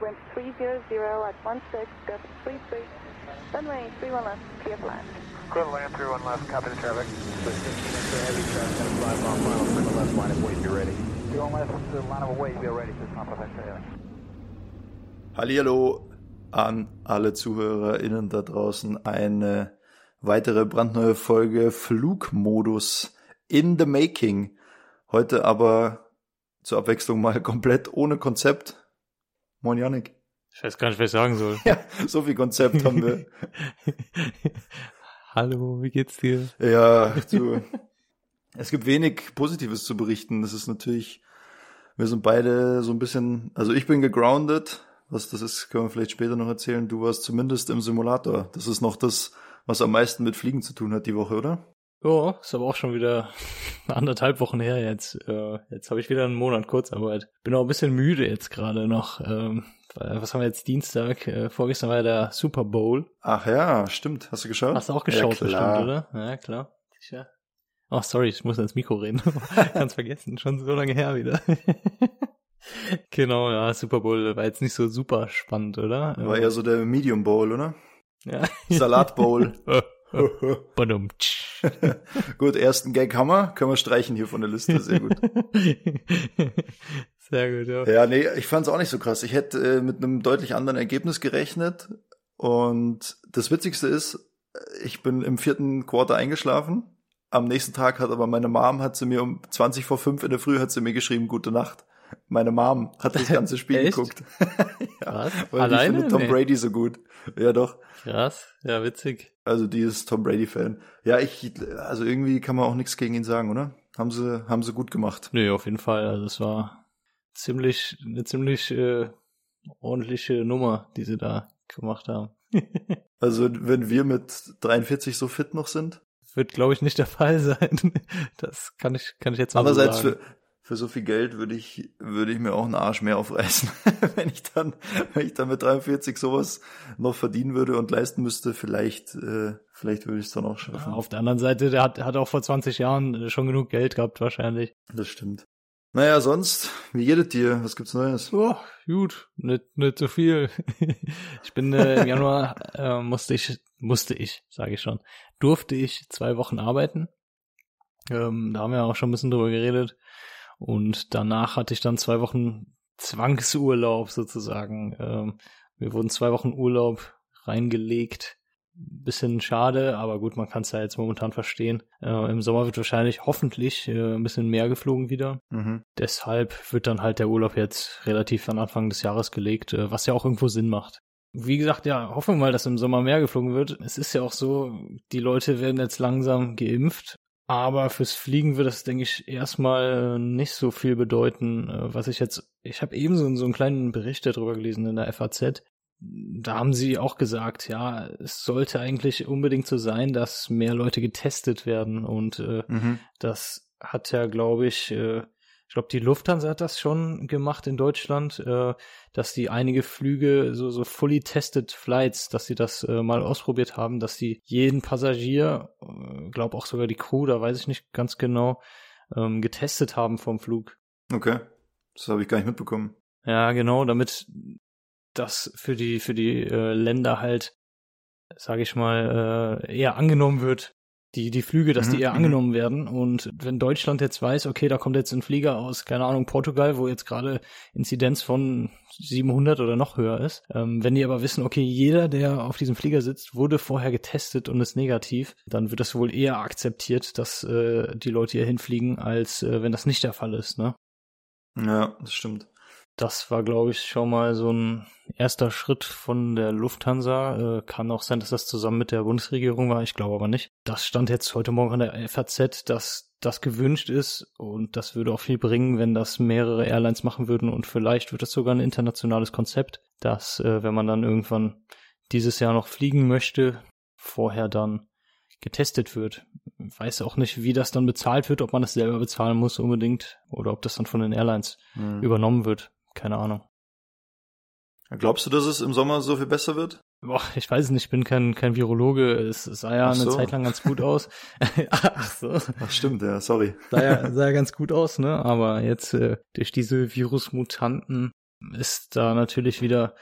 wind 300 at 16, gust 33, runway 31 left, clear for land. Clear to land, 31 left, copy the traffic. So 15 into heavy traffic, gonna fly off final, clear left, line of weight, be ready. 31 left, the line of weight, be ready, just not perfect, yeah. Hallihallo an alle ZuhörerInnen da draußen. Eine weitere brandneue Folge Flugmodus in the making. Heute aber zur Abwechslung mal komplett ohne Konzept. Moin Janik. Ich weiß gar nicht, was ich sagen soll. Ja, so viel Konzept haben wir. Hallo, wie geht's dir? Ja, du. Es gibt wenig Positives zu berichten. Das ist natürlich, wir sind beide so ein bisschen, also ich bin gegroundet. Was das ist, können wir vielleicht später noch erzählen. Du warst zumindest im Simulator. Das ist noch das, was am meisten mit Fliegen zu tun hat die Woche, oder? Ja, ist aber auch schon wieder anderthalb Wochen her jetzt. Äh, jetzt habe ich wieder einen Monat Kurzarbeit. Bin auch ein bisschen müde jetzt gerade noch. Ähm, was haben wir jetzt Dienstag? Äh, vorgestern war ja der Super Bowl. Ach ja, stimmt. Hast du geschaut? Hast du auch geschaut, ja, bestimmt, oder? Ja, klar. Sicher. Oh, sorry, ich muss ins Mikro reden. Ganz vergessen, schon so lange her wieder. genau, ja, Super Bowl war jetzt nicht so super spannend, oder? War eher so der Medium Bowl, oder? Ja. Salat Bowl. Gut, ersten Gag haben wir. Können wir streichen hier von der Liste. Sehr gut. Sehr gut, ja. Ja, nee, ich fand es auch nicht so krass. Ich hätte äh, mit einem deutlich anderen Ergebnis gerechnet. Und das Witzigste ist, ich bin im vierten Quarter eingeschlafen. Am nächsten Tag hat aber meine Mom, hat sie mir um 20 vor 5 in der Früh, hat sie mir geschrieben, gute Nacht. Meine Mom hat das ganze Spiel geguckt. Krass. Weil Alleine? die findet Tom Nee. Brady so gut. Ja, doch. Krass, ja, witzig. Also die ist Tom Brady Fan. Ja, ich also irgendwie kann man auch nichts gegen ihn sagen, oder? Haben sie haben sie gut gemacht. Nee, auf jeden Fall. Also es war ziemlich, eine ziemlich äh, ordentliche Nummer, die sie da gemacht haben. Also wenn wir mit 43 so fit noch sind. Wird, glaube ich, nicht der Fall sein. Das kann ich, kann ich jetzt mal so Andererseits sagen. für für so viel Geld würde ich würde ich mir auch einen Arsch mehr aufreißen, wenn ich dann wenn ich dann mit 43 sowas noch verdienen würde und leisten müsste, vielleicht äh, vielleicht würde ich es dann auch schaffen. Auf der anderen Seite, der hat, hat auch vor 20 Jahren äh, schon genug Geld gehabt, wahrscheinlich. Das stimmt. Naja, sonst, wie geht es dir? Was gibt's Neues? Oh, gut, nicht, nicht so viel. Ich bin äh, im Januar äh, musste ich, musste ich, sage ich schon, durfte ich zwei Wochen arbeiten. Ähm, da haben wir auch schon ein bisschen drüber geredet. Und danach hatte ich dann zwei Wochen Zwangsurlaub sozusagen. Ähm, mir wurden zwei Wochen Urlaub reingelegt. Bisschen schade, aber gut, man kann es ja jetzt momentan verstehen. Äh, Im Sommer wird wahrscheinlich hoffentlich äh, ein bisschen mehr geflogen wieder. Mhm. Deshalb wird dann halt der Urlaub jetzt relativ an Anfang des Jahres gelegt, äh, was ja auch irgendwo Sinn macht. Wie gesagt, ja, hoffen wir mal, dass im Sommer mehr geflogen wird. Es ist ja auch so, die Leute werden jetzt langsam geimpft. Aber fürs Fliegen wird das, denke ich, erstmal nicht so viel bedeuten, äh, was ich jetzt, ich habe eben so, so einen kleinen Bericht darüber gelesen in der FAZ. Da haben sie auch gesagt, ja, es sollte eigentlich unbedingt so sein, dass mehr Leute getestet werden und äh, Mhm. das hat ja, glaube ich, äh, ich glaube, die Lufthansa hat das schon gemacht in Deutschland, äh, dass die einige Flüge, so, so fully tested Flights, dass sie das äh, mal ausprobiert haben, dass die jeden Passagier, äh, glaube auch sogar die Crew, da weiß ich nicht ganz genau, ähm, getestet haben vom Flug. Okay. Das habe ich gar nicht mitbekommen. Ja, genau, damit das für die für die äh, Länder halt, sage ich mal, äh, eher angenommen wird. Die die Flüge, dass Mhm, die eher mhm. angenommen werden. Und wenn Deutschland jetzt weiß, okay, da kommt jetzt ein Flieger aus, keine Ahnung, Portugal, wo jetzt gerade Inzidenz von 700 oder noch höher ist. Ähm, wenn die aber wissen, okay, jeder, der auf diesem Flieger sitzt, wurde vorher getestet und ist negativ, dann wird das wohl eher akzeptiert, dass äh, die Leute hier hinfliegen, als äh, wenn das nicht der Fall ist. Ne? Ja, das stimmt. Das war, glaube ich, schon mal so ein erster Schritt von der Lufthansa. Äh, kann auch sein, dass das zusammen mit der Bundesregierung war. Ich glaube aber nicht. Das stand jetzt heute Morgen in der FAZ, dass das gewünscht ist und das würde auch viel bringen, wenn das mehrere Airlines machen würden und vielleicht wird das sogar ein internationales Konzept, dass äh, wenn man dann irgendwann dieses Jahr noch fliegen möchte, vorher dann getestet wird. Weiß auch nicht, wie das dann bezahlt wird, ob man das selber bezahlen muss unbedingt oder ob das dann von den Airlines Mhm. übernommen wird. Keine Ahnung. Glaubst du, dass es im Sommer so viel besser wird? Boah, ich weiß es nicht, ich bin kein, kein Virologe. Es sah ja Ach eine so. Zeit lang ganz gut aus. Ach so. Ach stimmt, ja, sorry. Sah ja, sah ja ganz gut aus, ne? Aber jetzt äh, durch diese Virusmutanten ist da natürlich wieder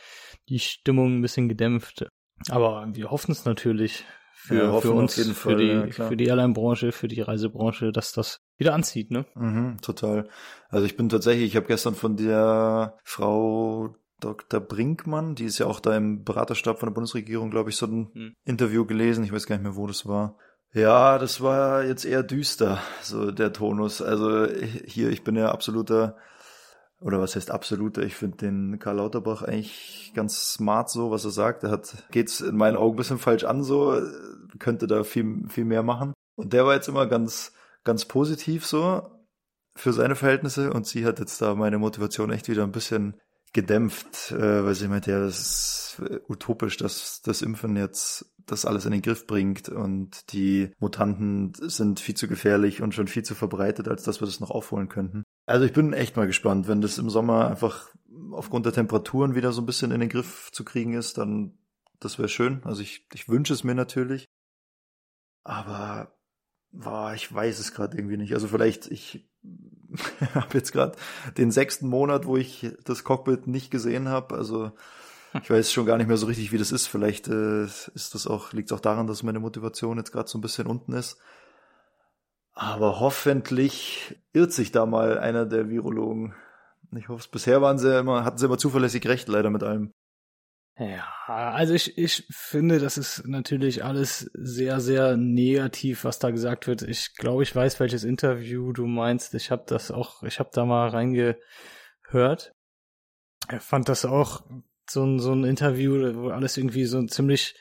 die Stimmung ein bisschen gedämpft. Aber wir hoffen es natürlich für, Ja, für uns, Fall, für die, ja, für die Airline-Branche, für die Reisebranche, dass das wieder anzieht, ne? Mhm, total. Also ich bin tatsächlich, ich habe gestern von der Frau Dr. Brinkmann, die ist ja auch da im Beraterstab von der Bundesregierung, glaube ich, so ein Hm. Interview gelesen. Ich weiß gar nicht mehr, wo das war. Ja, das war jetzt eher düster, so der Tonus. Also hier, ich bin ja absoluter, oder was heißt absoluter? Ich finde den Karl Lauterbach eigentlich ganz smart so, was er sagt. Er hat, geht's in meinen Augen ein bisschen falsch an, so, könnte da viel, viel mehr machen. Und der war jetzt immer ganz, ganz positiv so für seine Verhältnisse und sie hat jetzt da meine Motivation echt wieder ein bisschen gedämpft, äh, weil sie meinte, ja, das ist äh, utopisch, dass das Impfen jetzt das alles in den Griff bringt und die Mutanten sind viel zu gefährlich und schon viel zu verbreitet, als dass wir das noch aufholen könnten. Also ich bin echt mal gespannt, wenn das im Sommer einfach aufgrund der Temperaturen wieder so ein bisschen in den Griff zu kriegen ist, dann das wäre schön. Also ich, ich wünsche es mir natürlich. Aber boah, ich weiß es gerade irgendwie nicht. Also vielleicht, ich habe jetzt gerade den sechsten Monat, wo ich das Cockpit nicht gesehen habe. Also ich weiß schon gar nicht mehr so richtig, wie das ist. Vielleicht äh, ist das auch, liegt auch daran, dass meine Motivation jetzt gerade so ein bisschen unten ist. Aber hoffentlich irrt sich da mal einer der Virologen. Ich hoffe es. Bisher waren sie immer, hatten sie immer zuverlässig recht, leider mit allem. Ja, also ich, ich finde, das ist natürlich alles sehr, sehr negativ, was da gesagt wird. Ich glaube, ich weiß, welches Interview du meinst. Ich habe das auch, ich habe da mal reingehört. Er fand das auch so ein, so ein Interview, wo alles irgendwie so ziemlich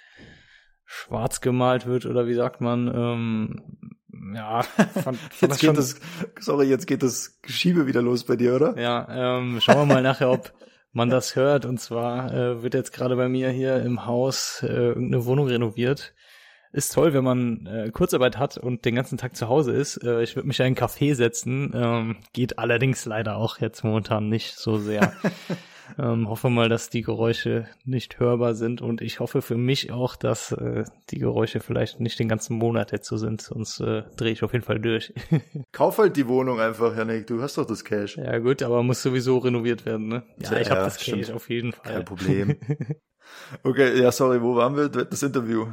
schwarz gemalt wird oder wie sagt man, ähm, ja, fand, fand Jetzt schon, geht das, sorry, jetzt geht das Geschiebe wieder los bei dir, oder? ja, ähm, schauen wir mal nachher, ob man das hört. Und zwar äh, wird jetzt gerade bei mir hier im Haus äh, irgendeine Wohnung renoviert. Ist toll, wenn man äh, Kurzarbeit hat und den ganzen Tag zu Hause ist. Äh, ich würde mich in einen Café setzen. Ähm, geht allerdings leider auch jetzt momentan nicht so sehr. ähm, hoffe mal, dass die Geräusche nicht hörbar sind und ich hoffe für mich auch, dass äh, die Geräusche vielleicht nicht den ganzen Monat jetzt so sind, sonst äh, drehe ich auf jeden Fall durch. Kauf halt die Wohnung einfach, Janik. Du hast doch das Cash. ja gut, aber muss sowieso renoviert werden, ne? Ja, Ja, ich habe ja, das stimmt. Cash auf jeden Fall. Kein Problem. Okay, ja, sorry, wo waren wir? Das Interview.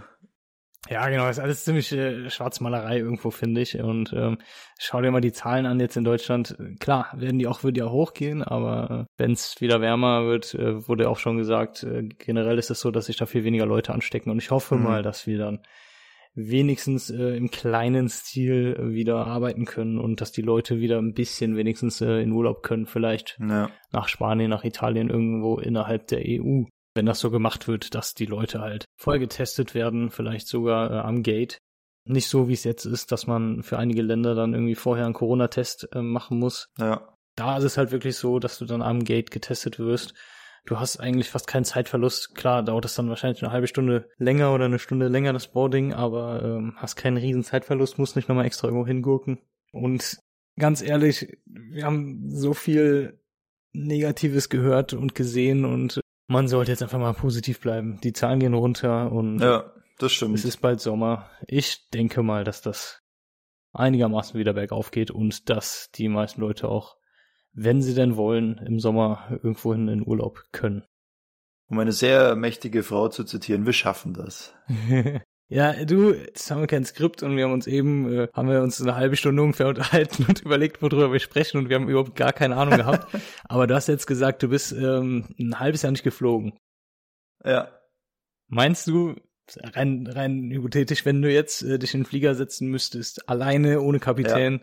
Ja, genau, ist alles ziemlich äh, Schwarzmalerei irgendwo, finde ich. Und ähm, schau dir mal die Zahlen an jetzt in Deutschland. Klar, werden die auch, wird ja hochgehen, aber äh, wenn es wieder wärmer wird, äh, wurde auch schon gesagt, äh, generell ist es so, dass sich da viel weniger Leute anstecken. Und ich hoffe Mhm. mal, dass wir dann wenigstens äh, im kleinen Stil äh, wieder arbeiten können und dass die Leute wieder ein bisschen wenigstens äh, in Urlaub können, vielleicht Ja. nach Spanien, nach Italien, irgendwo innerhalb der EU. Wenn das so gemacht wird, dass die Leute halt voll getestet werden, vielleicht sogar äh, am Gate. Nicht so, wie es jetzt ist, dass man für einige Länder dann irgendwie vorher einen Corona-Test äh, machen muss. Ja. Da ist es halt wirklich so, dass du dann am Gate getestet wirst. Du hast eigentlich fast keinen Zeitverlust. Klar, dauert es dann wahrscheinlich eine halbe Stunde länger oder eine Stunde länger, das Boarding, aber ähm, hast keinen riesen Zeitverlust, musst nicht nochmal extra irgendwo hingurken. Und ganz ehrlich, wir haben so viel Negatives gehört und gesehen und man sollte jetzt einfach mal positiv bleiben. Die Zahlen gehen runter und Ja, das stimmt. es ist bald Sommer. Ich denke mal, dass das einigermaßen wieder bergauf geht und dass die meisten Leute auch, wenn sie denn wollen, im Sommer irgendwohin in Urlaub können. um eine sehr mächtige Frau zu zitieren, wir schaffen das. ja, du, jetzt haben wir kein Skript und wir haben uns eben, äh, haben wir uns eine halbe Stunde ungefähr unterhalten und überlegt, worüber wir sprechen und wir haben überhaupt gar keine Ahnung gehabt. Aber du hast jetzt gesagt, du bist ähm, ein halbes Jahr nicht geflogen. Ja. Meinst du, rein, rein hypothetisch, wenn du jetzt äh, dich in den Flieger setzen müsstest, alleine, ohne Kapitän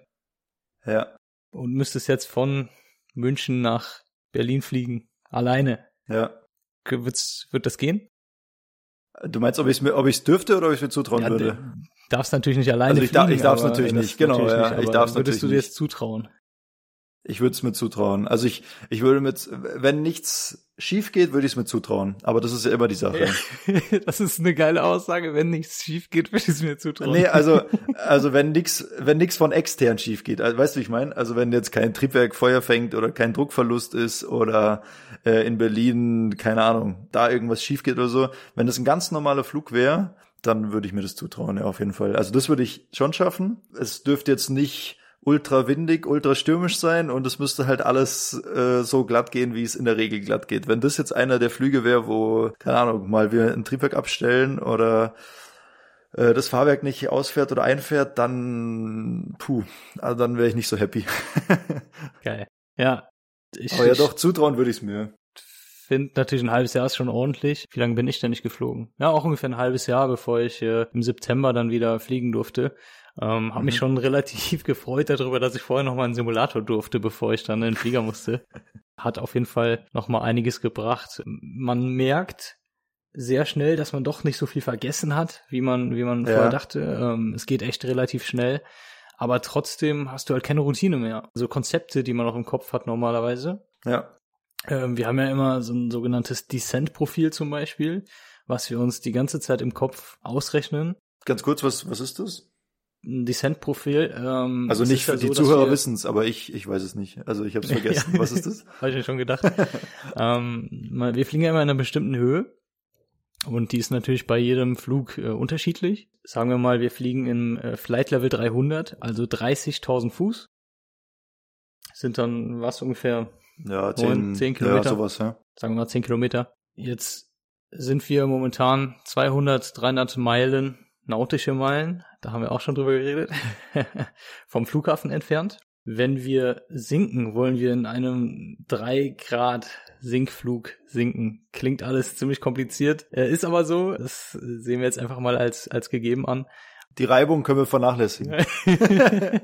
Ja. und müsstest jetzt von München nach Berlin fliegen, alleine, Ja. Wird's, wird das gehen? Du meinst, ob ich es mir, ob ich es dürfte oder ob ich mir zutrauen Ja, würde? darfst natürlich nicht alleine Also ich darf- fliegen. ich darf's aber natürlich nicht, genau, natürlich ja, nicht, ich darf's Würdest du dir natürlich das zutrauen? Ich würde es mir zutrauen. Also ich, ich würde mit, wenn nichts schief geht, würde ich es mir zutrauen. Aber das ist ja immer die Sache. das ist eine geile Aussage. Wenn nichts schief geht, würde ich es mir zutrauen. Nee, also, also wenn nix, wenn nix von extern schief geht, also, weißt du, wie ich meine? Also wenn jetzt kein Triebwerk Feuer fängt oder kein Druckverlust ist oder äh, in Berlin, keine Ahnung, da irgendwas schief geht oder so, wenn das ein ganz normaler Flug wäre, dann würde ich mir das zutrauen, ja, auf jeden Fall. Also das würde ich schon schaffen. Es dürfte jetzt nicht ultra windig, ultra stürmisch sein und es müsste halt alles äh, so glatt gehen, wie es in der Regel glatt geht. Wenn das jetzt einer der Flüge wäre, wo, keine Ahnung, mal wir ein Triebwerk abstellen oder äh, das Fahrwerk nicht ausfährt oder einfährt, dann puh, also dann wäre ich nicht so happy. Geil. Ja. Ich, Aber ja doch, zutrauen würde ich es mir finde natürlich ein halbes Jahr ist schon ordentlich. Wie lange bin ich denn nicht geflogen? Ja, auch ungefähr ein halbes Jahr, bevor ich äh, im September dann wieder fliegen durfte. Ähm, mhm. Habe mich schon relativ gefreut darüber, dass ich vorher noch mal einen Simulator durfte, bevor ich dann in den Flieger musste. Hat auf jeden Fall noch mal einiges gebracht. Man merkt sehr schnell, dass man doch nicht so viel vergessen hat, wie man wie man ja. vorher dachte. Ähm, es geht echt relativ schnell. Aber trotzdem hast du halt keine Routine mehr. So Konzepte, die man noch im Kopf hat normalerweise. Ja. Ähm, wir haben ja immer so ein sogenanntes Descent-Profil zum Beispiel, was wir uns die ganze Zeit im Kopf ausrechnen. Ganz kurz, was, was ist das? Ein Descent-Profil. Ähm, also nicht für ja die so, Zuhörer wissen es, aber ich, ich weiß es nicht. Also ich habe es vergessen. was ist das? Habe ich mir schon gedacht. ähm, wir fliegen ja immer in einer bestimmten Höhe. Und die ist natürlich bei jedem Flug äh, unterschiedlich. Sagen wir mal, wir fliegen im äh, Flight Level 300, also 30.000 Fuß. Sind dann was ungefähr ja, 10, 10 Kilometer. Ja, sowas, ja. Sagen wir mal 10 Kilometer. Jetzt sind wir momentan 200, 300 Meilen, nautische Meilen, da haben wir auch schon drüber geredet, vom Flughafen entfernt. Wenn wir sinken, wollen wir in einem 3 Grad Sinkflug sinken. Klingt alles ziemlich kompliziert, äh, ist aber so. Das sehen wir jetzt einfach mal als, als gegeben an. Die Reibung können wir vernachlässigen.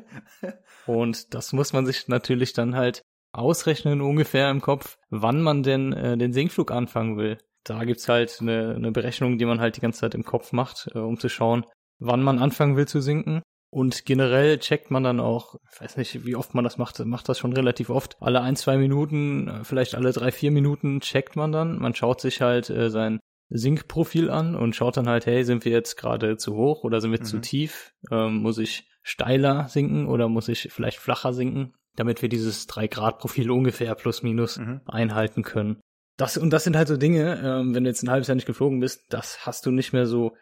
Und das muss man sich natürlich dann halt ausrechnen ungefähr im Kopf, wann man denn äh, den Sinkflug anfangen will. Da gibt's halt eine, eine Berechnung, die man halt die ganze Zeit im Kopf macht, äh, um zu schauen, wann man anfangen will zu sinken. Und generell checkt man dann auch, ich weiß nicht, wie oft man das macht, macht das schon relativ oft. Alle ein, zwei Minuten, äh, vielleicht alle drei, vier Minuten checkt man dann. Man schaut sich halt äh, sein Sinkprofil an und schaut dann halt, hey, sind wir jetzt gerade zu hoch oder sind wir mhm. zu tief? Ähm, muss ich steiler sinken oder muss ich vielleicht flacher sinken? damit wir dieses 3-Grad-Profil ungefähr plus minus mhm. einhalten können. Das, und das sind halt so Dinge, ähm, wenn du jetzt ein halbes Jahr nicht geflogen bist, das hast du nicht mehr so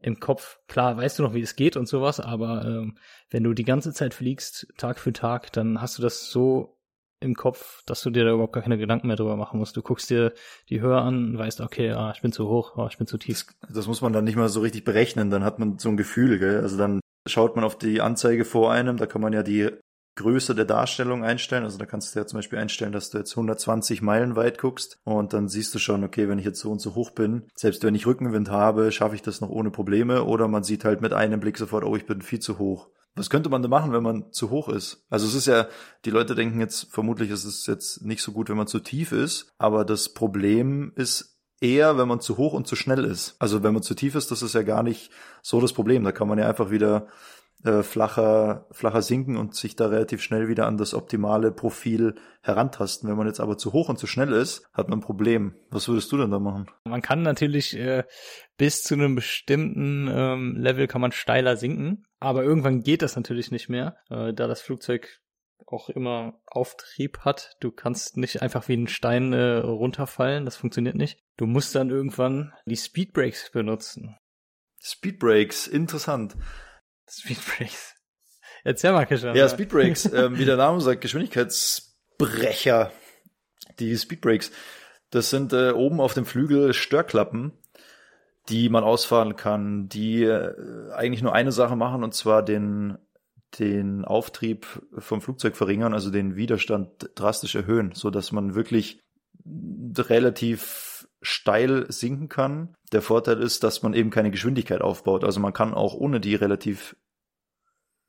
im Kopf. Klar, weißt du noch, wie es geht und sowas, aber ähm, wenn du die ganze Zeit fliegst, Tag für Tag, dann hast du das so im Kopf, dass du dir da überhaupt gar keine Gedanken mehr drüber machen musst. Du guckst dir die Höhe an und weißt, okay, ah, ich bin zu hoch, ah, ich bin zu tief. Das, das muss man dann nicht mal so richtig berechnen, dann hat man so ein Gefühl, gell? Also dann schaut man auf die Anzeige vor einem, da kann man ja die Größe der Darstellung einstellen. Also da kannst du ja zum Beispiel einstellen, dass du jetzt 120 Meilen weit guckst und dann siehst du schon, okay, wenn ich jetzt so und so hoch bin, selbst wenn ich Rückenwind habe, schaffe ich das noch ohne Probleme oder man sieht halt mit einem Blick sofort, oh, ich bin viel zu hoch. Was könnte man da machen, wenn man zu hoch ist? Also es ist ja, die Leute denken jetzt, vermutlich ist es jetzt nicht so gut, wenn man zu tief ist, aber das Problem ist eher, wenn man zu hoch und zu schnell ist. Also wenn man zu tief ist, das ist ja gar nicht so das Problem. Da kann man ja einfach wieder äh, flacher, flacher sinken und sich da relativ schnell wieder an das optimale Profil herantasten. Wenn man jetzt aber zu hoch und zu schnell ist, hat man ein Problem. Was würdest du denn da machen? Man kann natürlich äh, bis zu einem bestimmten ähm, Level kann man steiler sinken, aber irgendwann geht das natürlich nicht mehr, äh, da das Flugzeug auch immer Auftrieb hat. Du kannst nicht einfach wie ein Stein äh, runterfallen, das funktioniert nicht. Du musst dann irgendwann die Speedbrakes benutzen. Speedbrakes, interessant. Speedbrakes. Erzähl mal, Kishan. Ja, Speedbrakes, ähm, wie der Name sagt, Geschwindigkeitsbrecher. Die Speedbrakes, das sind äh, oben auf dem Flügel Störklappen, die man ausfahren kann, die äh, eigentlich nur eine Sache machen, und zwar den, den Auftrieb vom Flugzeug verringern, also den Widerstand drastisch erhöhen, so dass man wirklich relativ steil sinken kann. Der Vorteil ist, dass man eben keine Geschwindigkeit aufbaut. Also man kann auch ohne die relativ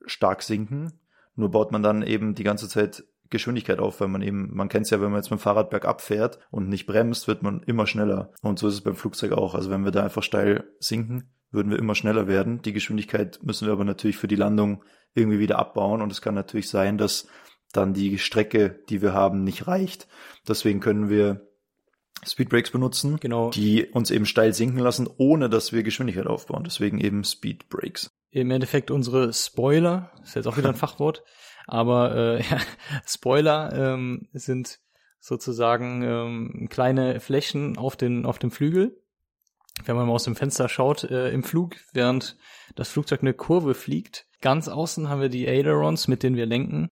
stark sinken. Nur baut man dann eben die ganze Zeit Geschwindigkeit auf, weil man eben, man kennt es ja, wenn man jetzt mit dem Fahrrad bergab fährt und nicht bremst, wird man immer schneller. Und so ist es beim Flugzeug auch. Also wenn wir da einfach steil sinken, würden wir immer schneller werden. Die Geschwindigkeit müssen wir aber natürlich für die Landung irgendwie wieder abbauen. Und es kann natürlich sein, dass dann die Strecke, die wir haben, nicht reicht. Deswegen können wir Speedbrakes benutzen, genau. die uns eben steil sinken lassen, ohne dass wir Geschwindigkeit aufbauen. Deswegen eben Speedbrakes. Im Endeffekt unsere Spoiler, ist jetzt auch wieder ein Fachwort, aber äh, ja, Spoiler ähm, sind sozusagen ähm, kleine Flächen auf den auf dem Flügel, wenn man mal aus dem Fenster schaut äh, im Flug, während das Flugzeug eine Kurve fliegt. Ganz außen haben wir die Ailerons, mit denen wir lenken.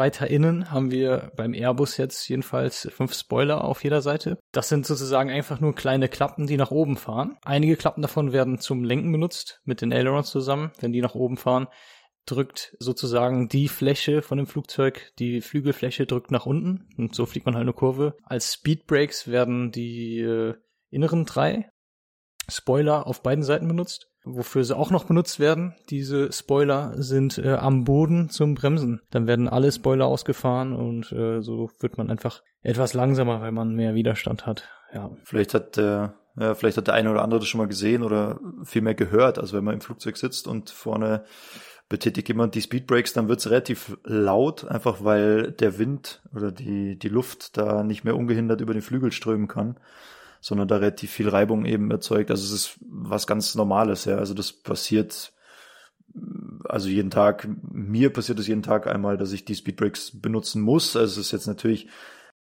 Weiter innen haben wir beim Airbus jetzt jedenfalls fünf Spoiler auf jeder Seite. Das sind sozusagen einfach nur kleine Klappen, die nach oben fahren. Einige Klappen davon werden zum Lenken benutzt, mit den Ailerons zusammen. Wenn die nach oben fahren, drückt sozusagen die Fläche von dem Flugzeug, die Flügelfläche drückt nach unten und so fliegt man halt eine Kurve. Als Speedbrakes werden die äh, inneren drei Spoiler auf beiden Seiten benutzt. Wofür sie auch noch benutzt werden, diese Spoiler sind äh, am Boden zum Bremsen. Dann werden alle Spoiler ausgefahren und äh, so wird man einfach etwas langsamer, weil man mehr Widerstand hat. Ja. Vielleicht hat der, ja, vielleicht hat der eine oder andere das schon mal gesehen oder vielmehr gehört. Also wenn man im Flugzeug sitzt und vorne betätigt jemand die Speedbrakes, dann wird es relativ laut, einfach weil der Wind oder die, die Luft da nicht mehr ungehindert über den Flügel strömen kann sondern da relativ viel Reibung eben erzeugt. Also es ist was ganz Normales, ja. Also das passiert also jeden Tag, mir passiert es jeden Tag einmal, dass ich die Speedbrakes benutzen muss. Also es ist jetzt natürlich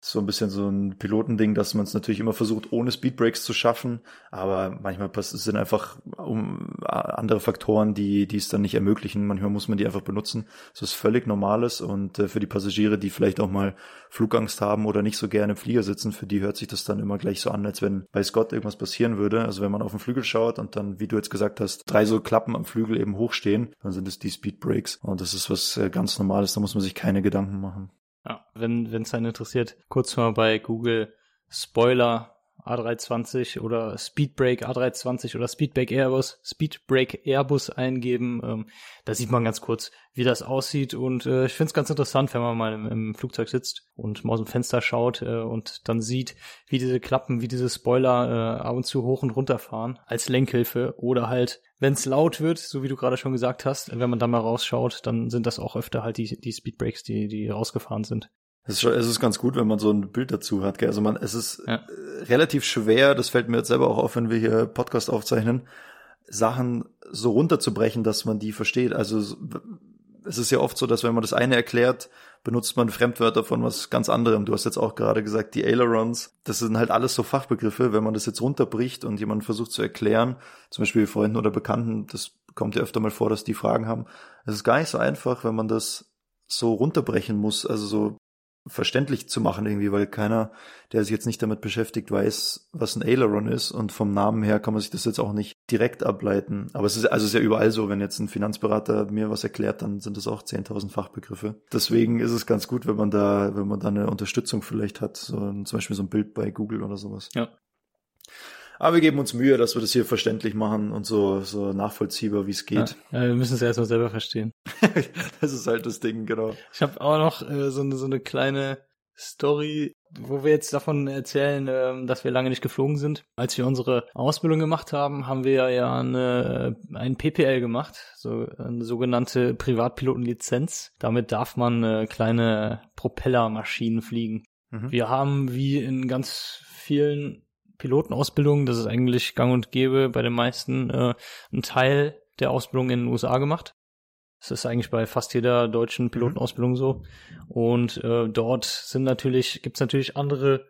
so ein bisschen so ein Pilotending, dass man es natürlich immer versucht, ohne Speedbrakes zu schaffen, aber manchmal sind einfach um, andere Faktoren, die, die es dann nicht ermöglichen. Manchmal muss man die einfach benutzen. Das ist völlig Normales und äh, für die Passagiere, die vielleicht auch mal Flugangst haben oder nicht so gerne im Flieger sitzen, für die hört sich das dann immer gleich so an, als wenn bei Scott irgendwas passieren würde. Also wenn man auf den Flügel schaut und dann, wie du jetzt gesagt hast, drei so Klappen am Flügel eben hochstehen, dann sind es die Speedbrakes und das ist was äh, ganz Normales, da muss man sich keine Gedanken machen. Ja, wenn es einen interessiert, kurz mal bei Google Spoiler A320 oder Speedbrake A320 oder Speedbrake Airbus, Speedbrake Airbus eingeben. Ähm, da sieht man ganz kurz, wie das aussieht. Und äh, ich finde es ganz interessant, wenn man mal im, im, Flugzeug sitzt und mal aus dem Fenster schaut äh, und dann sieht, wie diese Klappen, wie diese Spoiler äh, ab und zu hoch und runter fahren als Lenkhilfe oder halt, wenn es laut wird, so wie du gerade schon gesagt hast, wenn man da mal rausschaut, dann sind das auch öfter halt die, die Speedbrakes, die, die rausgefahren sind. Es ist, es ist ganz gut, wenn man so ein Bild dazu hat. Gell? Also man, es ist ja. relativ schwer, das fällt mir jetzt selber auch auf, wenn wir hier Podcast aufzeichnen, Sachen so runterzubrechen, dass man die versteht. Also es ist ja oft so, dass wenn man das eine erklärt, benutzt man Fremdwörter von was ganz anderem. Du hast jetzt auch gerade gesagt, die Ailerons, das sind halt alles so Fachbegriffe. Wenn man das jetzt runterbricht und jemand versucht zu erklären, zum Beispiel Freunden oder Bekannten, das kommt ja öfter mal vor, dass die Fragen haben. Es ist gar nicht so einfach, wenn man das so runterbrechen muss, also so verständlich zu machen irgendwie, weil keiner, der sich jetzt nicht damit beschäftigt, weiß, was ein Aileron ist und vom Namen her kann man sich das jetzt auch nicht direkt ableiten. Aber es ist also es ist ja überall so, wenn jetzt ein Finanzberater mir was erklärt, dann sind das auch 10.000 Fachbegriffe. Deswegen ist es ganz gut, wenn man da, wenn man da eine Unterstützung vielleicht hat, so zum Beispiel so ein Bild bei Google oder sowas. Ja. Aber wir geben uns Mühe, dass wir das hier verständlich machen und so, so nachvollziehbar, wie es geht. Ja, wir müssen es ja erstmal selber verstehen. das ist halt das Ding, genau. Ich habe auch noch äh, so, eine, so eine kleine Story, wo wir jetzt davon erzählen, äh, dass wir lange nicht geflogen sind. Als wir unsere Ausbildung gemacht haben, haben wir ja eine, ein PPL gemacht, so eine sogenannte Privatpilotenlizenz. Damit darf man äh, kleine Propellermaschinen fliegen. Mhm. Wir haben wie in ganz vielen Pilotenausbildung, das ist eigentlich gang und gäbe bei den meisten, äh, einen Teil der Ausbildung in den USA gemacht. Das ist eigentlich bei fast jeder deutschen Pilotenausbildung mhm. so. Und äh, dort sind natürlich, gibt's natürlich andere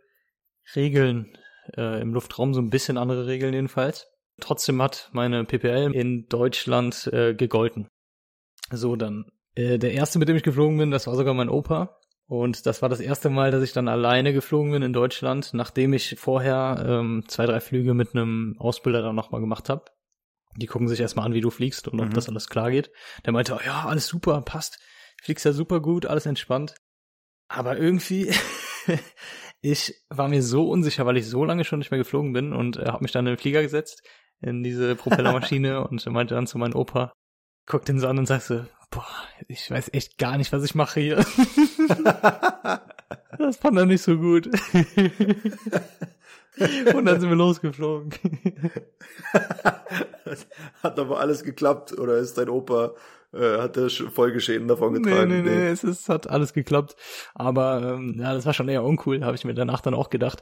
Regeln äh, im Luftraum, so ein bisschen andere Regeln jedenfalls. Trotzdem hat meine PPL in Deutschland äh, gegolten. So, dann. Äh, der erste, mit dem ich geflogen bin, das war sogar mein Opa. Und das war das erste Mal, dass ich dann alleine geflogen bin in Deutschland, nachdem ich vorher ähm, zwei, drei Flüge mit einem Ausbilder dann nochmal gemacht habe. Die gucken sich erstmal an, wie du fliegst und ob mhm. das alles klar geht. Der meinte, oh, ja, alles super, passt. Fliegst ja super gut, alles entspannt. Aber irgendwie, ich war mir so unsicher, weil ich so lange schon nicht mehr geflogen bin und äh, habe mich dann in den Flieger gesetzt, in diese Propellermaschine und meinte dann zu meinem Opa, guck den so an und sagst so, boah, ich weiß echt gar nicht, was ich mache hier. das fand er nicht so gut. Und dann sind wir losgeflogen. hat aber alles geklappt oder ist dein Opa, äh, hat der Folgeschäden davon getragen? Nee, nee, nee, nee. Es, es hat alles geklappt. Aber ähm, ja, das war schon eher uncool, habe ich mir danach dann auch gedacht.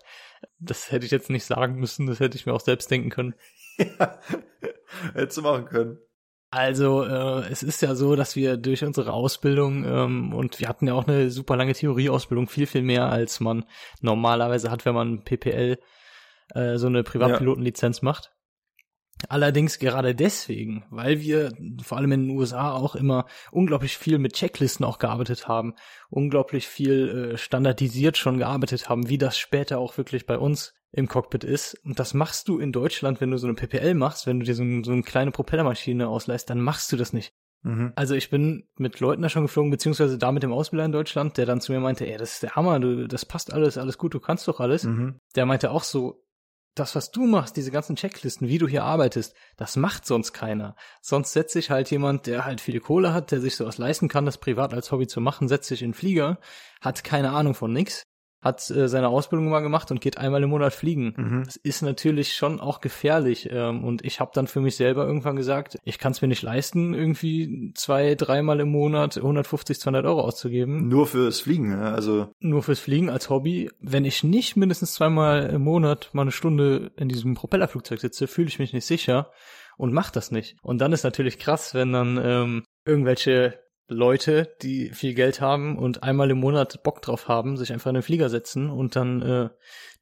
Das hätte ich jetzt nicht sagen müssen, das hätte ich mir auch selbst denken können. ja, hättest du machen können. Also äh, es ist ja so, dass wir durch unsere Ausbildung ähm, und wir hatten ja auch eine super lange Theorieausbildung, viel, viel mehr als man normalerweise hat, wenn man PPL äh, so eine Privatpilotenlizenz ja. macht. Allerdings gerade deswegen, weil wir vor allem in den USA auch immer unglaublich viel mit Checklisten auch gearbeitet haben, unglaublich viel äh, standardisiert schon gearbeitet haben, wie das später auch wirklich bei uns im Cockpit ist. Und das machst du in Deutschland, wenn du so eine PPL machst, wenn du dir so, ein, so eine kleine Propellermaschine ausleihst, dann machst du das nicht. Mhm. Also ich bin mit Leuten da schon geflogen, beziehungsweise da mit dem Ausbilder in Deutschland, der dann zu mir meinte, ey, das ist der Hammer, du, das passt alles, alles gut, du kannst doch alles. Mhm. Der meinte auch so, das, was du machst, diese ganzen Checklisten, wie du hier arbeitest, das macht sonst keiner. Sonst setzt sich halt jemand, der halt viele Kohle hat, der sich sowas leisten kann, das privat als Hobby zu machen, setzt sich in den Flieger, hat keine Ahnung von nix hat äh, seine Ausbildung mal gemacht und geht einmal im Monat fliegen. Mhm. Das ist natürlich schon auch gefährlich. Ähm, und ich habe dann für mich selber irgendwann gesagt, ich kann es mir nicht leisten, irgendwie zwei, dreimal im Monat 150, 200 Euro auszugeben. Nur fürs Fliegen, also Nur fürs Fliegen als Hobby. Wenn ich nicht mindestens zweimal im Monat mal eine Stunde in diesem Propellerflugzeug sitze, fühle ich mich nicht sicher und mach das nicht. Und dann ist natürlich krass, wenn dann ähm, irgendwelche Leute, die viel Geld haben und einmal im Monat Bock drauf haben, sich einfach in den Flieger setzen und dann äh,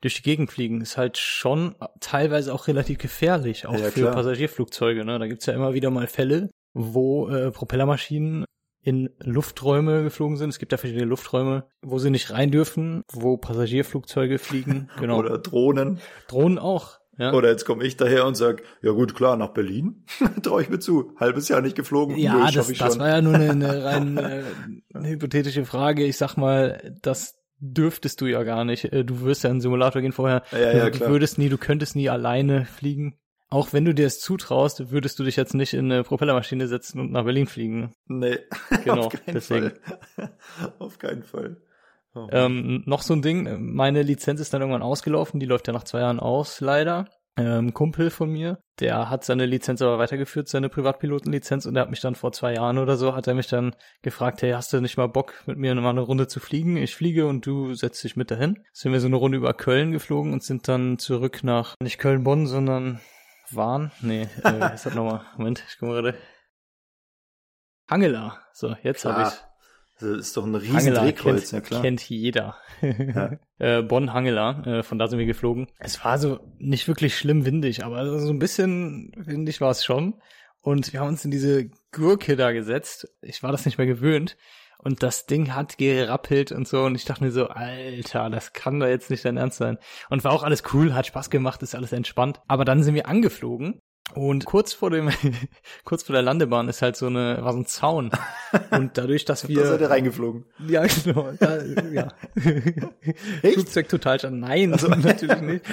durch die Gegend fliegen, ist halt schon teilweise auch relativ gefährlich, auch Ja, für klar. Passagierflugzeuge. Ne? Da gibt's ja immer wieder mal Fälle, wo äh, Propellermaschinen in Lufträume geflogen sind. Es gibt ja verschiedene Lufträume, wo sie nicht rein dürfen, wo Passagierflugzeuge fliegen. Genau. oder Drohnen. Drohnen auch. Ja. Oder jetzt komme ich daher und sag, ja gut, klar, nach Berlin. Traue ich mir zu. Halbes Jahr nicht geflogen. Ja, Nö, das, das schon. war ja nur eine, eine rein äh, eine hypothetische Frage. Ich sag mal, das dürftest du ja gar nicht. Äh, Du wirst ja in den Simulator gehen vorher. Ja, ja, du klar. würdest nie, du könntest nie alleine fliegen. Auch wenn du dir es zutraust, würdest du dich jetzt nicht in eine Propellermaschine setzen und nach Berlin fliegen. Nee, Genau, auf keinen deswegen. Fall. auf keinen Fall. Oh. Ähm, noch so ein Ding, meine Lizenz ist dann irgendwann ausgelaufen, die läuft ja nach zwei Jahren aus, leider. Ähm, Kumpel von mir, der hat seine Lizenz aber weitergeführt, seine Privatpilotenlizenz, und er hat mich dann vor zwei Jahren oder so, hat er mich dann gefragt, hey, hast du nicht mal Bock, mit mir mal eine Runde zu fliegen? Ich fliege und du setzt dich mit dahin. Sind wir so eine Runde über Köln geflogen und sind dann zurück nach, nicht Köln-Bonn, sondern Wahn? Nee, äh, heißt das nochmal? Moment, ich komme gerade. Hangela. So, jetzt habe ich Das ist doch ein riesen Hangela Drehkreuz, kennt, ja klar. kennt jeder. äh, Bonn Hangela, äh, von da sind wir geflogen. Es war so nicht wirklich schlimm windig, aber so ein bisschen windig war es schon. Und wir haben uns in diese Gurke da gesetzt. Ich war das nicht mehr gewöhnt. Und das Ding hat gerappelt und so. Und ich dachte mir so, Alter, das kann doch jetzt nicht dein Ernst sein. Und war auch alles cool, hat Spaß gemacht, ist alles entspannt. Aber dann sind wir angeflogen. Und kurz vor dem, kurz vor der Landebahn ist halt so eine, war so ein Zaun. Und dadurch, dass wir. Da seid ihr reingeflogen. Ja, genau. Da, ja. Flugzeug total schon. Nein, natürlich nicht.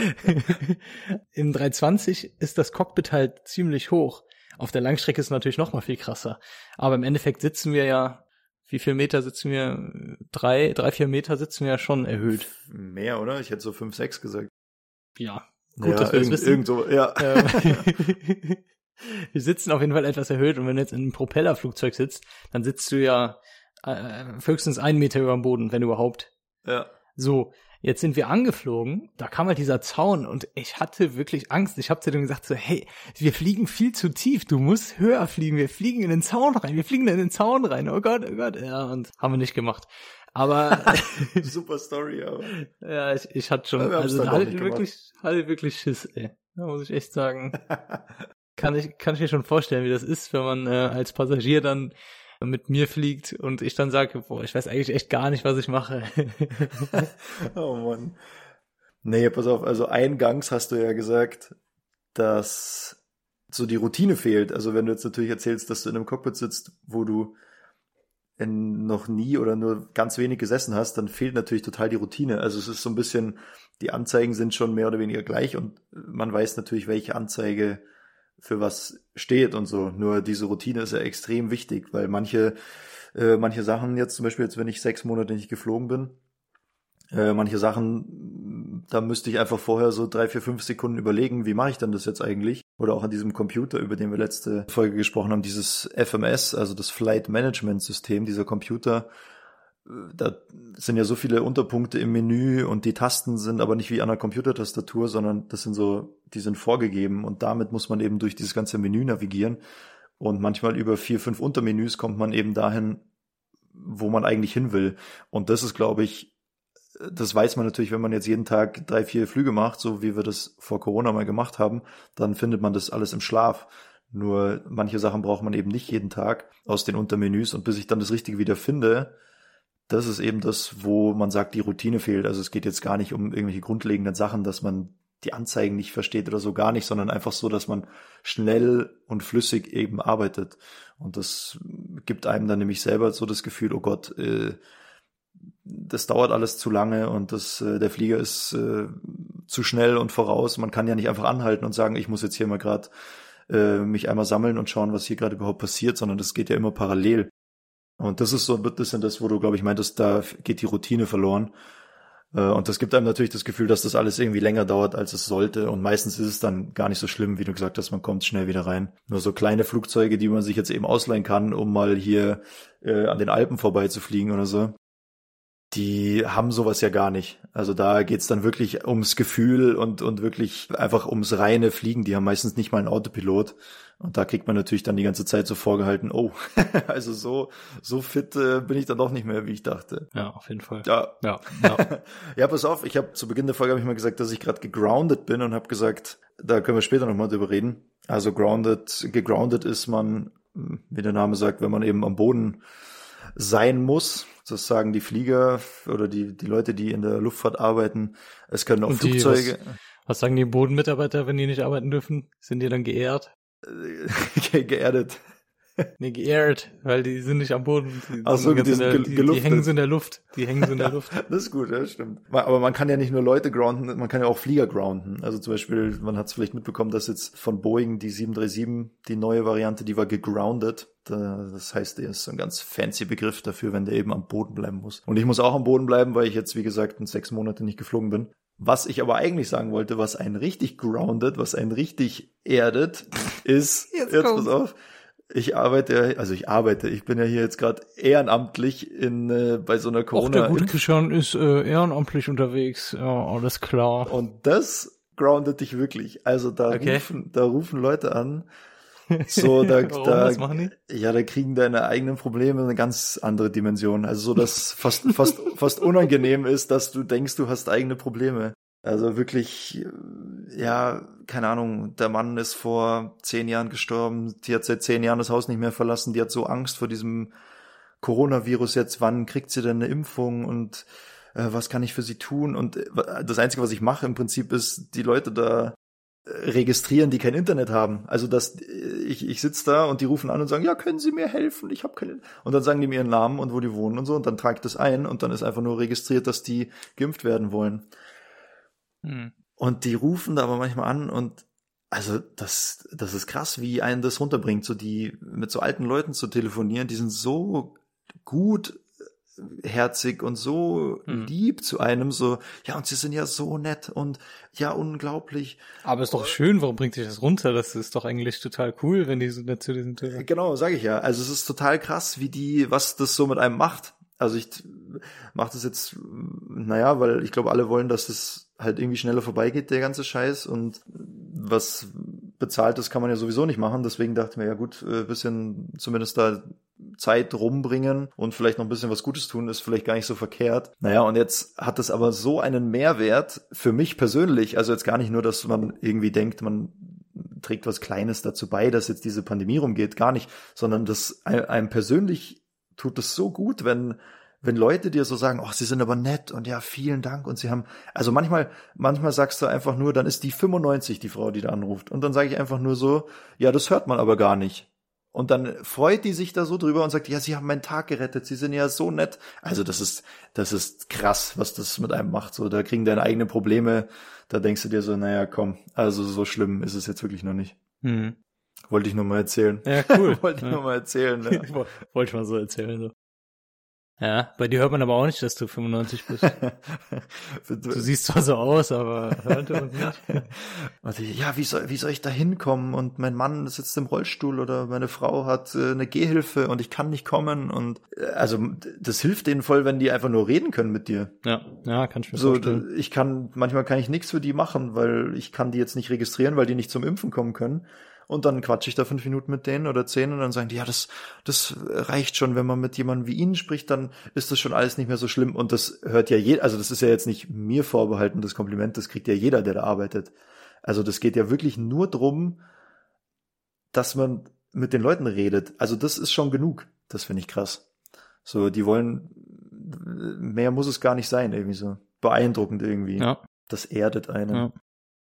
Im 320 ist das Cockpit halt ziemlich hoch. Auf der Langstrecke ist es natürlich noch mal viel krasser. Aber im Endeffekt sitzen wir ja, wie viel Meter sitzen wir? Drei, drei, vier Meter sitzen wir ja schon erhöht. Mehr, oder? Ich hätte so fünf, sechs gesagt. Ja. Gut, ja, dass wir das wissen. irgend so, ja. Ähm, wir sitzen auf jeden Fall etwas erhöht und wenn du jetzt in einem Propellerflugzeug sitzt, dann sitzt du ja äh, höchstens einen Meter über dem Boden, wenn überhaupt. ja. So, jetzt sind wir angeflogen, da kam halt dieser Zaun und ich hatte wirklich Angst. Ich habe zu dem gesagt so, hey, wir fliegen viel zu tief, du musst höher fliegen, wir fliegen in den Zaun rein, wir fliegen in den Zaun rein, oh Gott, oh Gott. Ja, und haben wir nicht gemacht. Aber Super Story, aber. ja, ich, ich hatte schon, also hatte ich wirklich, hatte ich wirklich Schiss, ey. Da muss ich echt sagen. kann ich, kann ich mir schon vorstellen, wie das ist, wenn man äh, als Passagier dann mit mir fliegt und ich dann sage, boah, ich weiß eigentlich echt gar nicht, was ich mache. oh Mann. Nee, pass auf, also eingangs hast du ja gesagt, dass so die Routine fehlt. Also wenn du jetzt natürlich erzählst, dass du in einem Cockpit sitzt, wo du noch nie oder nur ganz wenig gesessen hast, dann fehlt natürlich total die Routine. Also es ist so ein bisschen, die Anzeigen sind schon mehr oder weniger gleich und man weiß natürlich, welche Anzeige für was steht und so. Nur diese Routine ist ja extrem wichtig, weil manche, äh, manche Sachen jetzt, zum Beispiel jetzt, wenn ich sechs Monate nicht geflogen bin, äh, manche Sachen, da müsste ich einfach vorher so drei, vier, fünf Sekunden überlegen, wie mache ich denn das jetzt eigentlich? Oder auch an diesem Computer, über den wir letzte Folge gesprochen haben, dieses FMS, also das Flight Management System, dieser Computer, äh, da sind ja so viele Unterpunkte im Menü und die Tasten sind aber nicht wie an einer Computertastatur, sondern das sind so, die sind vorgegeben und damit muss man eben durch dieses ganze Menü navigieren und manchmal über vier, fünf Untermenüs kommt man eben dahin, wo man eigentlich hin will. Und das ist, glaube ich, das weiß man natürlich, wenn man jetzt jeden Tag drei, vier Flüge macht, so wie wir das vor Corona mal gemacht haben, dann findet man das alles im Schlaf. Nur manche Sachen braucht man eben nicht jeden Tag aus den Untermenüs und bis ich dann das Richtige wieder finde, das ist eben das, wo man sagt, die Routine fehlt. Also es geht jetzt gar nicht um irgendwelche grundlegenden Sachen, dass man die Anzeigen nicht versteht oder so gar nicht, sondern einfach so, dass man schnell und flüssig eben arbeitet. Und das gibt einem dann nämlich selber so das Gefühl, oh Gott, äh, das dauert alles zu lange und das, äh, der Flieger ist äh, zu schnell und voraus. Man kann ja nicht einfach anhalten und sagen, ich muss jetzt hier mal gerade äh, mich einmal sammeln und schauen, was hier gerade überhaupt passiert, sondern das geht ja immer parallel. Und das ist so ein bisschen das, wo du, glaube ich, meintest, da geht die Routine verloren. Äh, und das gibt einem natürlich das Gefühl, dass das alles irgendwie länger dauert, als es sollte. Und meistens ist es dann gar nicht so schlimm, wie du gesagt hast, man kommt schnell wieder rein. Nur so kleine Flugzeuge, die man sich jetzt eben ausleihen kann, um mal hier äh, an den Alpen vorbeizufliegen oder so die haben sowas ja gar nicht. Also da geht's dann wirklich ums Gefühl und, und wirklich einfach ums reine Fliegen. Die haben meistens nicht mal einen Autopilot. Und da kriegt man natürlich dann die ganze Zeit so vorgehalten, oh, also so, so fit äh, bin ich dann doch nicht mehr, wie ich dachte. Ja, auf jeden Fall. Ja. Ja, ja. ja pass auf, ich habe zu Beginn der Folge habe ich mal gesagt, dass ich gerade gegroundet bin und habe gesagt, da können wir später nochmal drüber reden. Also grounded, gegroundet ist man, wie der Name sagt, wenn man eben am Boden sein muss. Das sagen die Flieger oder die, die Leute, die in der Luftfahrt arbeiten. Es können auch Und Flugzeuge. was, was sagen die Bodenmitarbeiter, wenn die nicht arbeiten dürfen? Sind die dann geehrt? geerdet. Nee, geehrt, weil die sind nicht am Boden. Die, Ach so, die, der, die, die, hängen so in der Luft. Die hängen so in der Luft. das ist gut, ja, stimmt. Aber man kann ja nicht nur Leute grounden, man kann ja auch Flieger grounden. Also zum Beispiel, man hat es vielleicht mitbekommen, dass jetzt von Boeing die 737, die neue Variante, die war gegroundet. Das heißt, der ist so ein ganz fancy Begriff dafür, wenn der eben am Boden bleiben muss. Und ich muss auch am Boden bleiben, weil ich jetzt, wie gesagt, in sechs Monate nicht geflogen bin. Was ich aber eigentlich sagen wollte, was einen richtig grounded, was einen richtig erdet, ist, jetzt, jetzt pass auf, ich arbeite, also ich arbeite, ich bin ja hier jetzt gerade ehrenamtlich in äh, bei so einer Corona. Auch der gute Christian ist äh, ehrenamtlich unterwegs, ja, alles klar. Und das groundet dich wirklich. Also da okay. rufen, da rufen Leute an. So, da, da, ja, da kriegen deine eigenen Probleme eine ganz andere Dimension. Also so, dass fast, fast, fast unangenehm ist, dass du denkst, du hast eigene Probleme. Also wirklich, ja, keine Ahnung, der Mann ist vor zehn Jahren gestorben, die hat seit zehn Jahren das Haus nicht mehr verlassen, die hat so Angst vor diesem Coronavirus jetzt, wann kriegt sie denn eine Impfung und äh, was kann ich für sie tun? Und äh, das Einzige, was ich mache im Prinzip ist, die Leute da äh, registrieren, die kein Internet haben. Also dass äh, ich, ich sitze da und die rufen an und sagen, ja, können Sie mir helfen? Ich habe keine. Und dann sagen die mir ihren Namen und wo die wohnen und so und dann trage ich das ein und dann ist einfach nur registriert, dass die geimpft werden wollen. Hm. Und die rufen da aber manchmal an und also das, das ist krass, wie einen das runterbringt, so die mit so alten Leuten zu telefonieren, die sind so gut äh, herzig und so hm. lieb zu einem, so, ja, und sie sind ja so nett und ja, unglaublich. Aber ist doch schön, warum bringt sich das runter? Das ist doch eigentlich total cool, wenn die so nett zu dir sind. Genau, sage ich ja. Also es ist total krass, wie die, was das so mit einem macht. Also ich mache das jetzt, naja, weil ich glaube, alle wollen, dass das halt irgendwie schneller vorbeigeht, der ganze Scheiß. Und was bezahlt das kann man ja sowieso nicht machen. Deswegen dachte ich mir, ja gut, äh, bisschen zumindest da Zeit rumbringen und vielleicht noch ein bisschen was Gutes tun, ist vielleicht gar nicht so verkehrt. Naja, und jetzt hat es aber so einen Mehrwert für mich persönlich. Also jetzt gar nicht nur, dass man irgendwie denkt, man trägt was Kleines dazu bei, dass jetzt diese Pandemie rumgeht, gar nicht, sondern dass einem persönlich tut es so gut, wenn wenn Leute dir so sagen, oh, sie sind aber nett und ja, vielen Dank und sie haben, also manchmal, manchmal sagst du einfach nur, dann ist die 95 die Frau, die da anruft und dann sage ich einfach nur so, ja, das hört man aber gar nicht. Und dann freut die sich da so drüber und sagt, ja, sie haben meinen Tag gerettet, sie sind ja so nett. Also das ist, das ist krass, was das mit einem macht. So, da kriegen deine eigenen Probleme. Da denkst du dir so, naja, komm, also so schlimm ist es jetzt wirklich noch nicht. Hm. Wollte ich nur mal erzählen. Ja, cool. Wollte ich ja. nur mal erzählen. Ja. Wollte ich mal so erzählen. So. Ja, bei dir hört man aber auch nicht, dass du 95 bist. du siehst zwar so aus, aber hört uns nicht. Also, ja, wie soll, wie soll ich da hinkommen? Und mein Mann sitzt im Rollstuhl oder meine Frau hat äh, eine Gehhilfe und ich kann nicht kommen. Und äh, also das hilft denen voll, wenn die einfach nur reden können mit dir. Ja, ja, kann ich mir so, vorstellen. Ich kann, manchmal kann ich nichts für die machen, weil ich kann die jetzt nicht registrieren, weil die nicht zum Impfen kommen können. Und dann quatsche ich da fünf Minuten mit denen oder zehn und dann sagen die, ja, das, das reicht schon, wenn man mit jemandem wie ihnen spricht, dann ist das schon alles nicht mehr so schlimm. Und das hört ja jeder, also das ist ja jetzt nicht mir vorbehalten, das Kompliment, das kriegt ja jeder, der da arbeitet. Also das geht ja wirklich nur drum, dass man mit den Leuten redet. Also das ist schon genug. Das finde ich krass. So, die wollen, mehr muss es gar nicht sein, irgendwie so. Beeindruckend irgendwie. Ja. Das erdet einen. Ja.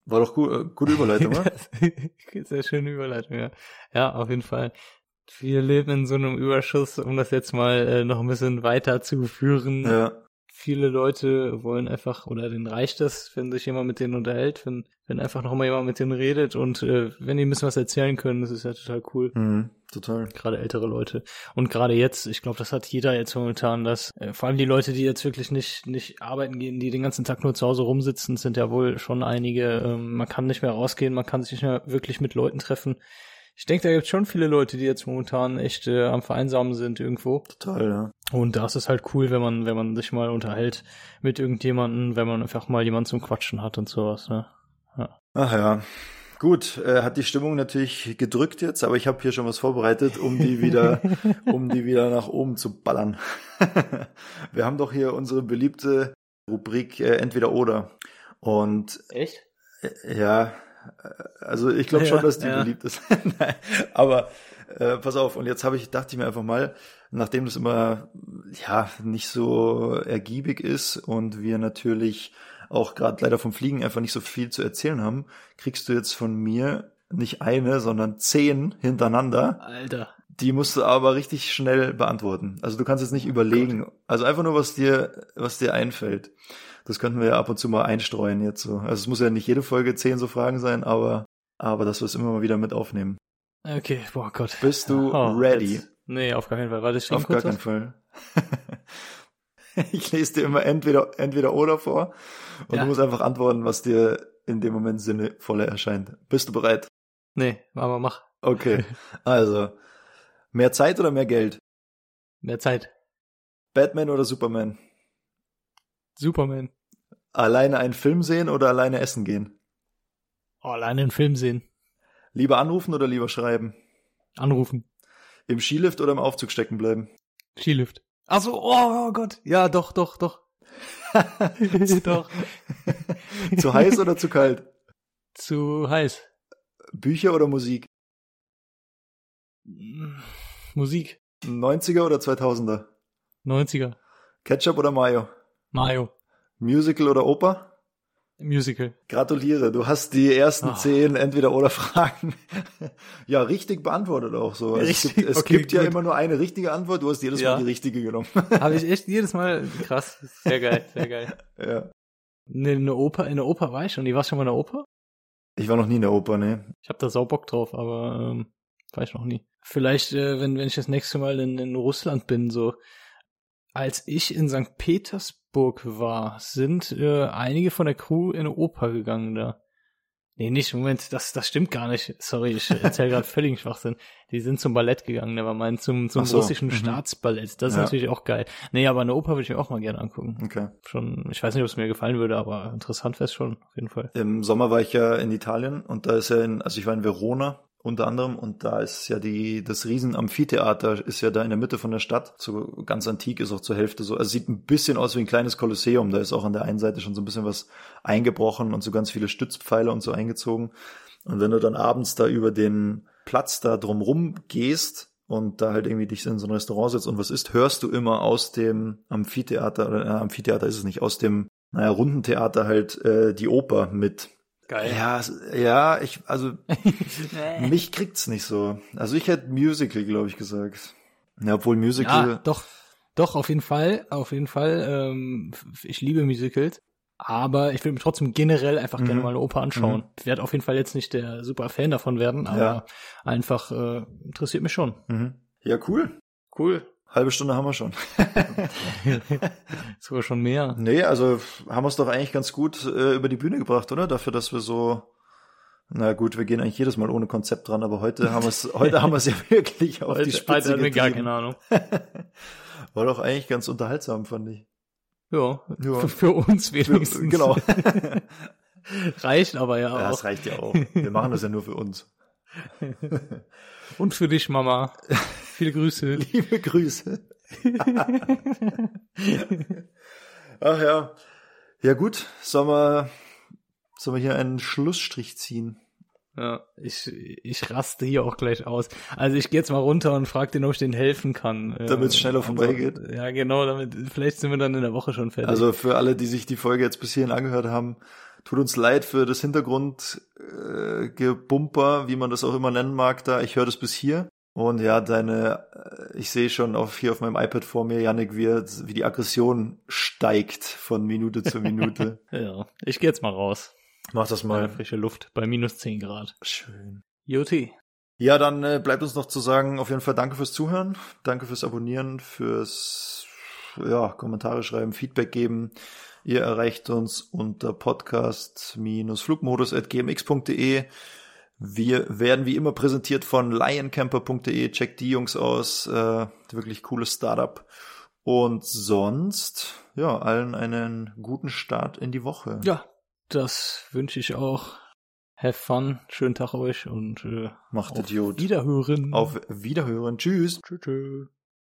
War doch gut, äh, gute Überleitung, oder? Sehr schöne Überleitung, ja. Ja, auf jeden Fall. Wir leben in so einem Überschuss, um das jetzt mal äh, noch ein bisschen weiter zu führen. ja. Viele Leute wollen einfach, oder denen reicht das, wenn sich jemand mit denen unterhält, wenn, wenn einfach noch mal jemand mit denen redet und äh, wenn die ein bisschen was erzählen können, das ist ja total cool. Mhm, total. Gerade ältere Leute. Und gerade jetzt, ich glaube, das hat jeder jetzt momentan, dass äh, vor allem die Leute, die jetzt wirklich nicht, nicht arbeiten gehen, die den ganzen Tag nur zu Hause rumsitzen, sind ja wohl schon einige. Ähm, man kann nicht mehr rausgehen, man kann sich nicht mehr wirklich mit Leuten treffen. Ich denke, da gibt es schon viele Leute, die jetzt momentan echt äh, am Vereinsamen sind irgendwo. Total, ja. Und da ist es halt cool, wenn man, wenn man sich mal unterhält mit irgendjemanden, wenn man einfach mal jemanden zum Quatschen hat und sowas, ne? Ach ja. Gut, äh, hat die Stimmung natürlich gedrückt jetzt, aber ich habe hier schon was vorbereitet, um die wieder, um die wieder nach oben zu ballern. Wir haben doch hier unsere beliebte Rubrik äh, Entweder oder. Und Echt? äh, ja, also ich glaube schon, Ja, dass die ja. beliebt ist. Nein, aber äh, pass auf, und jetzt habe ich, dachte ich mir einfach mal, nachdem das immer ja nicht so ergiebig ist und wir natürlich auch gerade leider vom Fliegen einfach nicht so viel zu erzählen haben, kriegst du jetzt von mir nicht eine, sondern zehn hintereinander. Alter. Die musst du aber richtig schnell beantworten. Also du kannst jetzt nicht überlegen. Also einfach nur, was dir, was dir einfällt. Das könnten wir ja ab und zu mal einstreuen jetzt so. Also es muss ja nicht jede Folge zehn so Fragen sein, aber, aber dass wir es immer mal wieder mit aufnehmen. Okay, boah Gott. Bist du Oh, ready? jetzt- Nee, auf gar keinen Fall. Warte, ich Auf gar keinen Fall. ich lese dir immer entweder, entweder oder vor und Ja. du musst einfach antworten, was dir in dem Moment sinnvoller erscheint. Bist du bereit? Nee, aber mach. Okay. Also, mehr Zeit oder mehr Geld? Mehr Zeit. Batman oder Superman? Superman. Alleine einen Film sehen oder alleine essen gehen? Oh, alleine einen Film sehen. Lieber anrufen oder lieber schreiben? Anrufen. Im Skilift oder im Aufzug stecken bleiben? Skilift. Ach so, oh, oh Gott. Ja, doch, doch, doch. doch. zu heiß oder zu kalt? Zu heiß. Bücher oder Musik? Musik. 90er oder 2000er? 90er. Ketchup oder Mayo? Mario. Musical oder Oper? Musical. Gratuliere, du hast die ersten Ah. zehn Entweder-Oder-Fragen ja richtig beantwortet auch so. Also es Richtig? gibt, es Okay, gibt ja immer nur eine richtige Antwort, du hast jedes Ja. Mal die richtige genommen. Habe ich echt jedes Mal krass. Sehr geil, sehr geil. ja. Ne, eine Oper, in der Oper war ich schon. Die warst schon mal in der Oper? Ich war noch nie in der Oper, ne? Ich habe da sau Bock drauf, aber ähm, war ich noch nie. Vielleicht, äh, wenn, wenn ich das nächste Mal in, in Russland bin, so als ich in St. Petersburg war, sind äh, einige von der Crew in eine Oper gegangen da. Nee, nicht, Moment, das, das stimmt gar nicht. Sorry, ich erzähle gerade völligen Schwachsinn. Die sind zum Ballett gegangen, der war mein zum, zum so, russischen mhm. Staatsballett. Das ist Ja. natürlich auch geil. Nee, aber eine Oper würde ich mir auch mal gerne angucken. Okay. Schon, ich weiß nicht, ob es mir gefallen würde, aber interessant wäre es schon, auf jeden Fall. Im Sommer war ich ja in Italien und da ist ja in, also ich war in Verona unter anderem. Und da ist ja die, das riesen Amphitheater ist ja da in der Mitte von der Stadt, so ganz antik, ist auch zur Hälfte so, also sieht ein bisschen aus wie ein kleines Kolosseum, da ist auch an der einen Seite schon so ein bisschen was eingebrochen und so ganz viele Stützpfeiler und so eingezogen. Und wenn du dann abends da über den Platz da drumrum gehst und da halt irgendwie dich in so ein Restaurant setzt und was isst, hörst du immer aus dem Amphitheater, oder äh, Amphitheater ist es nicht, aus dem, naja, Rundentheater halt äh, die Oper mit. Geil. Ja, ja, ich, also mich kriegt's nicht so. Also ich hätte Musical, glaube ich, gesagt. Ja, obwohl Musical. Ja, doch, doch, auf jeden Fall, auf jeden Fall. Ähm, ich liebe Musicals, aber ich will mir trotzdem generell einfach Mhm. gerne mal eine Oper anschauen. Ich werde auf jeden Fall jetzt nicht der super Fan davon werden, aber Ja. einfach äh, interessiert mich schon. Mhm. Ja, cool. Cool. Halbe Stunde haben wir schon. Sogar schon mehr. Nee, also haben wir es doch eigentlich ganz gut äh, über die Bühne gebracht, oder? Dafür, dass wir so. Na gut, wir gehen eigentlich jedes Mal ohne Konzept dran, aber heute haben wir es, heute haben wir es ja wirklich auf Heute, die heute Spitze hatten wir gar keine Ahnung. War doch eigentlich ganz unterhaltsam, fand ich. Ja, Ja. Für, für uns wenigstens. Genau. Reicht aber ja Ja, auch. das reicht ja auch. Wir machen das ja nur für uns. Und für dich, Mama. Viele Grüße. Liebe Grüße. Ach ja. Ja gut, sollen wir, sollen wir hier einen Schlussstrich ziehen? Ja, ich, ich raste hier auch gleich aus. Also ich gehe jetzt mal runter und frage den, ob ich denen helfen kann. Damit es schneller vorbeigeht. Ja, genau, damit, vielleicht sind wir dann in der Woche schon fertig. Also für alle, die sich die Folge jetzt bis hierhin angehört haben, tut uns leid für das Hintergrundgebumper, äh, wie man das auch immer nennen mag, da. Ich höre das bis hier. Und ja, deine, äh, ich sehe schon auf, hier auf meinem iPad vor mir, Yannick, wie, wie die Aggression steigt von Minute zu Minute. ja, ich gehe jetzt mal raus. Mach das mal. Frische Luft bei minus 10 Grad. Schön. Juti. Ja, dann äh, bleibt uns noch zu sagen, auf jeden Fall danke fürs Zuhören, danke fürs Abonnieren, fürs ja, Kommentare schreiben, Feedback geben. Ihr erreicht uns unter podcast-flugmodus.gmx.de. Wir werden wie immer präsentiert von lioncamper.de. Checkt die Jungs aus. Äh, wirklich cooles Startup. Und sonst, ja, allen einen guten Start in die Woche. Ja, das wünsche ich auch. Have fun, schönen Tag euch und äh, macht auf Idiot. Wiederhören. Auf Wiederhören. Tschüss. Tschüss. tschüss.